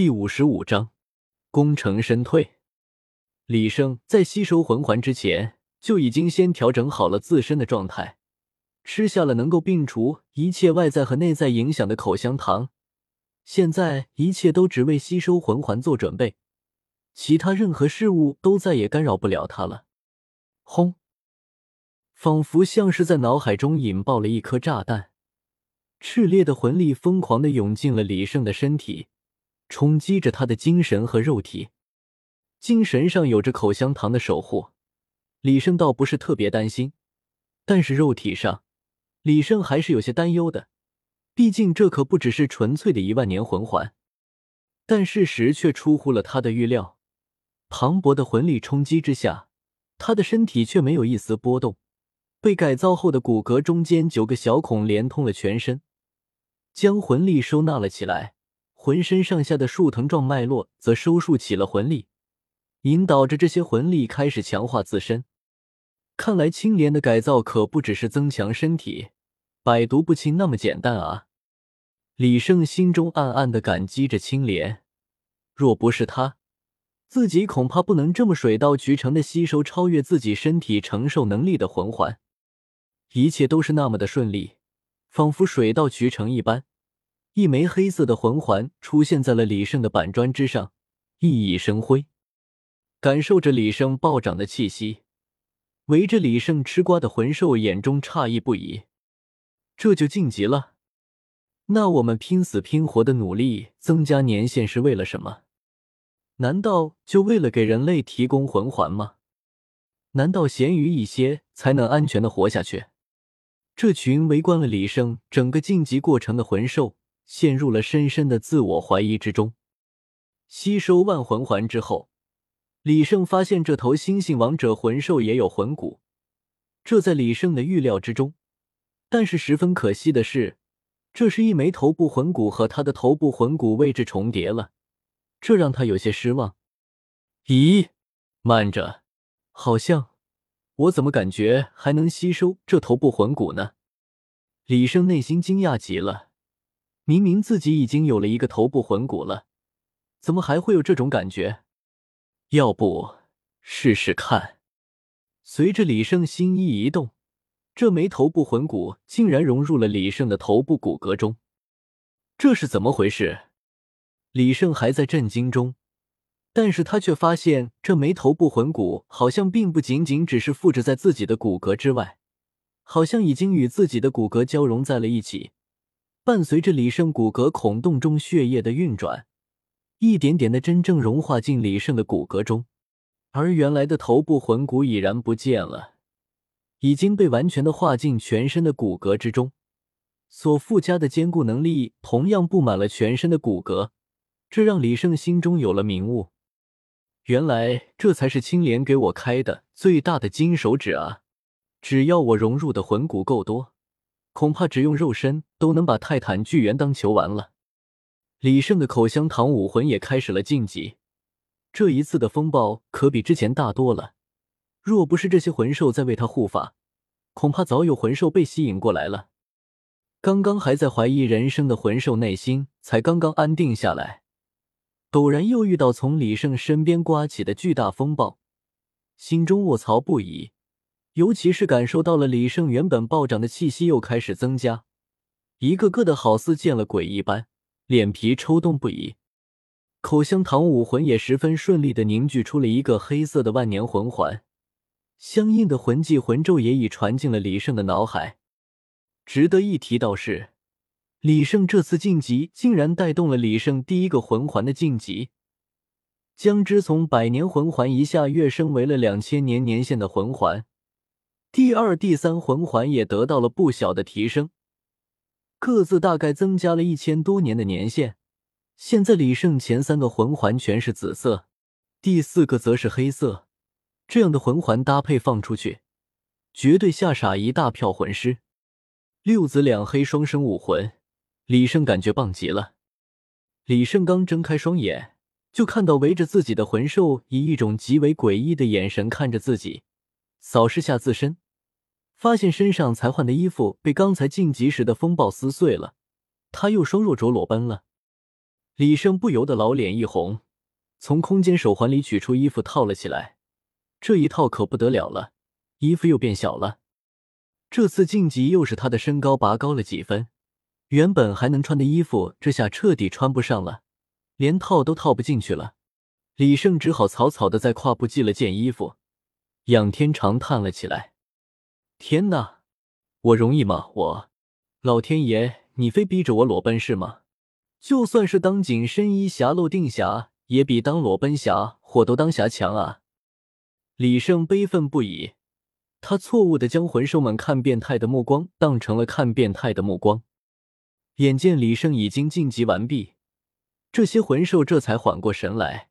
第五十五章，功成身退。李胜在吸收魂环之前就已经先调整好了自身的状态，吃下了能够摒除一切外在和内在影响的口香糖。现在一切都只为吸收魂环做准备，其他任何事物都再也干扰不了他了。轰！仿佛像是在脑海中引爆了一颗炸弹，炽烈的魂力疯狂的涌进了李胜的身体。冲击着他的精神和肉体，精神上有着口香糖的守护，李胜倒不是特别担心，但是肉体上，李胜还是有些担忧的。毕竟这可不只是纯粹的一万年魂环，但事实却出乎了他的预料。磅礴的魂力冲击之下，他的身体却没有一丝波动，被改造后的骨骼中间九个小孔连通了全身，将魂力收纳了起来。浑身上下的树藤状脉络则收束起了魂力，引导着这些魂力开始强化自身。看来青莲的改造可不只是增强身体、百毒不侵那么简单啊！李胜心中暗暗的感激着青莲，若不是他，自己恐怕不能这么水到渠成的吸收超越自己身体承受能力的魂环。一切都是那么的顺利，仿佛水到渠成一般。一枚黑色的魂环出现在了李胜的板砖之上，熠熠生辉。感受着李胜暴涨的气息，围着李胜吃瓜的魂兽眼中诧异不已。这就晋级了？那我们拼死拼活的努力增加年限是为了什么？难道就为了给人类提供魂环吗？难道咸鱼一些才能安全的活下去？这群围观了李胜整个晋级过程的魂兽。陷入了深深的自我怀疑之中。吸收万魂环之后，李胜发现这头猩猩王者魂兽也有魂骨，这在李胜的预料之中。但是十分可惜的是，这是一枚头部魂骨和他的头部魂骨位置重叠了，这让他有些失望。咦，慢着，好像我怎么感觉还能吸收这头部魂骨呢？李胜内心惊讶极了。明明自己已经有了一个头部魂骨了，怎么还会有这种感觉？要不试试看？随着李胜心意一动，这枚头部魂骨竟然融入了李胜的头部骨骼中。这是怎么回事？李胜还在震惊中，但是他却发现这枚头部魂骨好像并不仅仅只是附着在自己的骨骼之外，好像已经与自己的骨骼交融在了一起。伴随着李胜骨骼孔洞中血液的运转，一点点的真正融化进李胜的骨骼中，而原来的头部魂骨已然不见了，已经被完全的化进全身的骨骼之中。所附加的坚固能力同样布满了全身的骨骼，这让李胜心中有了明悟：原来这才是青莲给我开的最大的金手指啊！只要我融入的魂骨够多。恐怕只用肉身都能把泰坦巨猿当球玩了。李胜的口香糖武魂也开始了晋级，这一次的风暴可比之前大多了。若不是这些魂兽在为他护法，恐怕早有魂兽被吸引过来了。刚刚还在怀疑人生的魂兽内心才刚刚安定下来，陡然又遇到从李胜身边刮起的巨大风暴，心中卧槽不已。尤其是感受到了李胜原本暴涨的气息又开始增加，一个个的好似见了鬼一般，脸皮抽动不已。口香糖武魂也十分顺利的凝聚出了一个黑色的万年魂环，相应的魂技魂咒也已传进了李胜的脑海。值得一提到是，李胜这次晋级竟然带动了李胜第一个魂环的晋级，将之从百年魂环一下跃升为了两千年年限的魂环。第二、第三魂环也得到了不小的提升，各自大概增加了一千多年的年限。现在李胜前三个魂环全是紫色，第四个则是黑色。这样的魂环搭配放出去，绝对吓傻一大票魂师。六紫两黑双生武魂，李胜感觉棒极了。李胜刚睁开双眼，就看到围着自己的魂兽以一种极为诡异的眼神看着自己。扫视下自身，发现身上才换的衣服被刚才晋级时的风暴撕碎了，他又双若着裸奔了。李胜不由得老脸一红，从空间手环里取出衣服套了起来。这一套可不得了了，衣服又变小了。这次晋级又是他的身高拔高了几分，原本还能穿的衣服，这下彻底穿不上了，连套都套不进去了。李胜只好草草的在胯部系了件衣服，仰天长叹了起来：“天哪，我容易吗？我，老天爷，你非逼着我裸奔是吗？就算是当紧身衣侠、漏腚侠，也比当裸奔侠、火斗当侠强啊！”李胜悲愤不已，他错误的将魂兽们看变态的目光当成了看变态的目光。眼见李胜已经晋级完毕，这些魂兽这才缓过神来，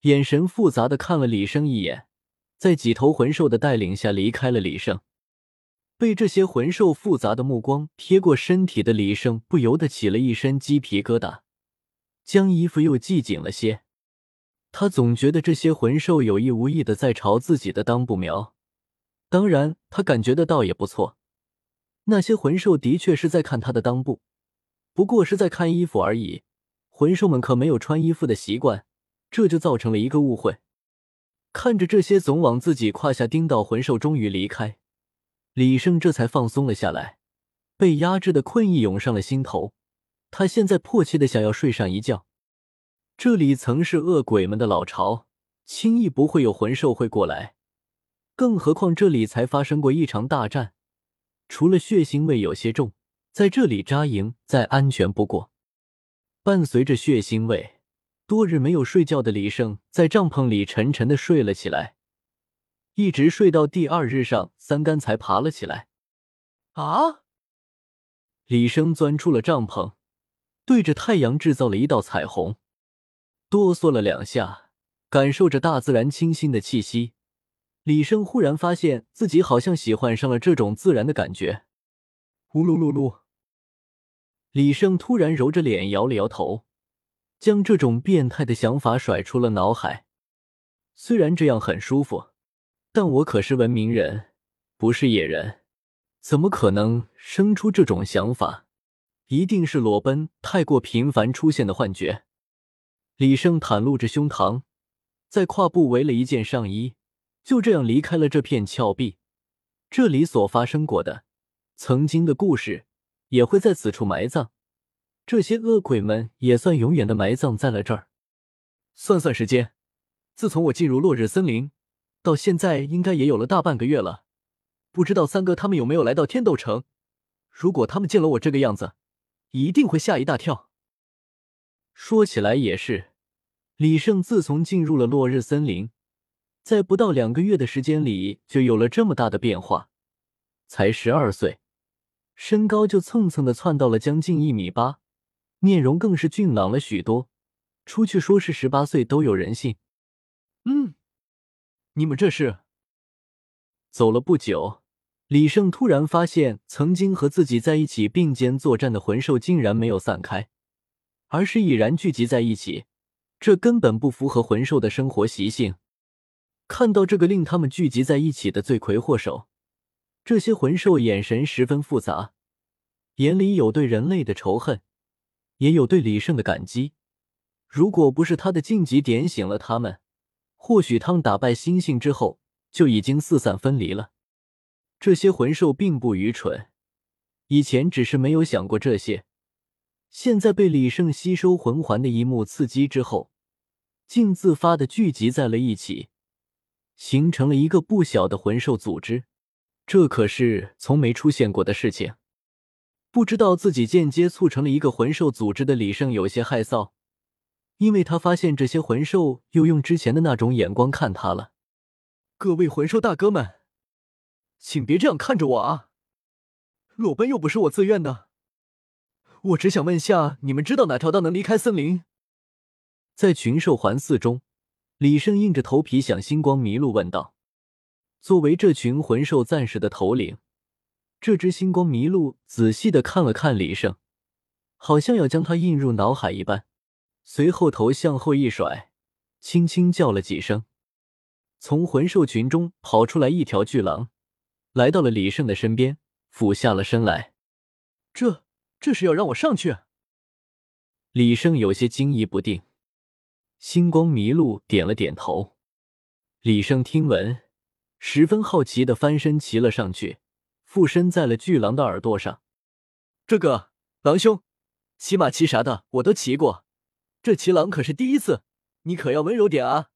眼神复杂的看了李胜一眼，在几头魂兽的带领下离开了李胜。被这些魂兽复杂的目光瞥过身体的李胜不由得起了一身鸡皮疙瘩，将衣服又系紧了些。他总觉得这些魂兽有意无意的在朝自己的裆部瞄，当然，他感觉得到也不错。那些魂兽的确是在看他的裆部，不过是在看衣服而已。魂兽们可没有穿衣服的习惯，这就造成了一个误会。看着这些总往自己胯下盯到魂兽终于离开，李胜这才放松了下来。被压制的困意涌上了心头，他现在迫切的想要睡上一觉。这里曾是恶鬼们的老巢，轻易不会有魂兽会过来。更何况这里才发生过一场大战，除了血腥味有些重，在这里扎营再安全不过。伴随着血腥味，多日没有睡觉的李胜在帐篷里沉沉的睡了起来，一直睡到第二日上三竿才爬了起来。啊！李生钻出了帐篷，对着太阳制造了一道彩虹。哆嗦了两下，感受着大自然清新的气息，李生忽然发现自己好像喜欢上了这种自然的感觉。呼噜噜噜！李生突然揉着脸摇了摇头，将这种变态的想法甩出了脑海。虽然这样很舒服，但我可是文明人，不是野人，怎么可能生出这种想法？一定是裸奔太过频繁出现的幻觉。李胜袒露着胸膛，在胯部围了一件上衣，就这样离开了这片峭壁。这里所发生过的曾经的故事，也会在此处埋葬。这些恶鬼们也算永远的埋葬在了这儿。算算时间，自从我进入落日森林到现在，应该也有了大半个月了。不知道三哥他们有没有来到天斗城？如果他们见了我这个样子，一定会吓一大跳。说起来也是，李胜自从进入了落日森林，在不到两个月的时间里就有了这么大的变化。才十二岁，身高就蹭蹭的窜到了将近一米八，面容更是俊朗了许多。出去说是十八岁都有人信。嗯，你们这是？走了不久，李胜突然发现，曾经和自己在一起并肩作战的魂兽竟然没有散开。而是已然聚集在一起，这根本不符合魂兽的生活习性。看到这个令他们聚集在一起的罪魁祸首，这些魂兽眼神十分复杂，眼里有对人类的仇恨，也有对李胜的感激。如果不是他的晋级点醒了他们，或许他们打败猩猩之后就已经四散分离了。这些魂兽并不愚蠢，以前只是没有想过这些。现在被李胜吸收魂环的一幕刺激之后，竟自发的聚集在了一起，形成了一个不小的魂兽组织。这可是从没出现过的事情。不知道自己间接促成了一个魂兽组织的李胜有些害臊，因为他发现这些魂兽又用之前的那种眼光看他了。各位魂兽大哥们，请别这样看着我啊！裸奔又不是我自愿的。我只想问下，你们知道哪条道能离开森林？在群兽环伺中，李胜硬着头皮向星光麋鹿问道。作为这群魂兽暂时的头领，这只星光麋鹿仔细的看了看李胜，好像要将他印入脑海一般，随后头向后一甩，轻轻叫了几声。从魂兽群中跑出来一条巨狼，来到了李胜的身边，俯下了身来。这。这是要让我上去？李胜有些惊疑不定。星光迷路点了点头。李胜听闻，十分好奇的翻身骑了上去，附身在了巨狼的耳朵上。这个狼兄，骑马骑啥的我都骑过，这骑狼可是第一次，你可要温柔点啊！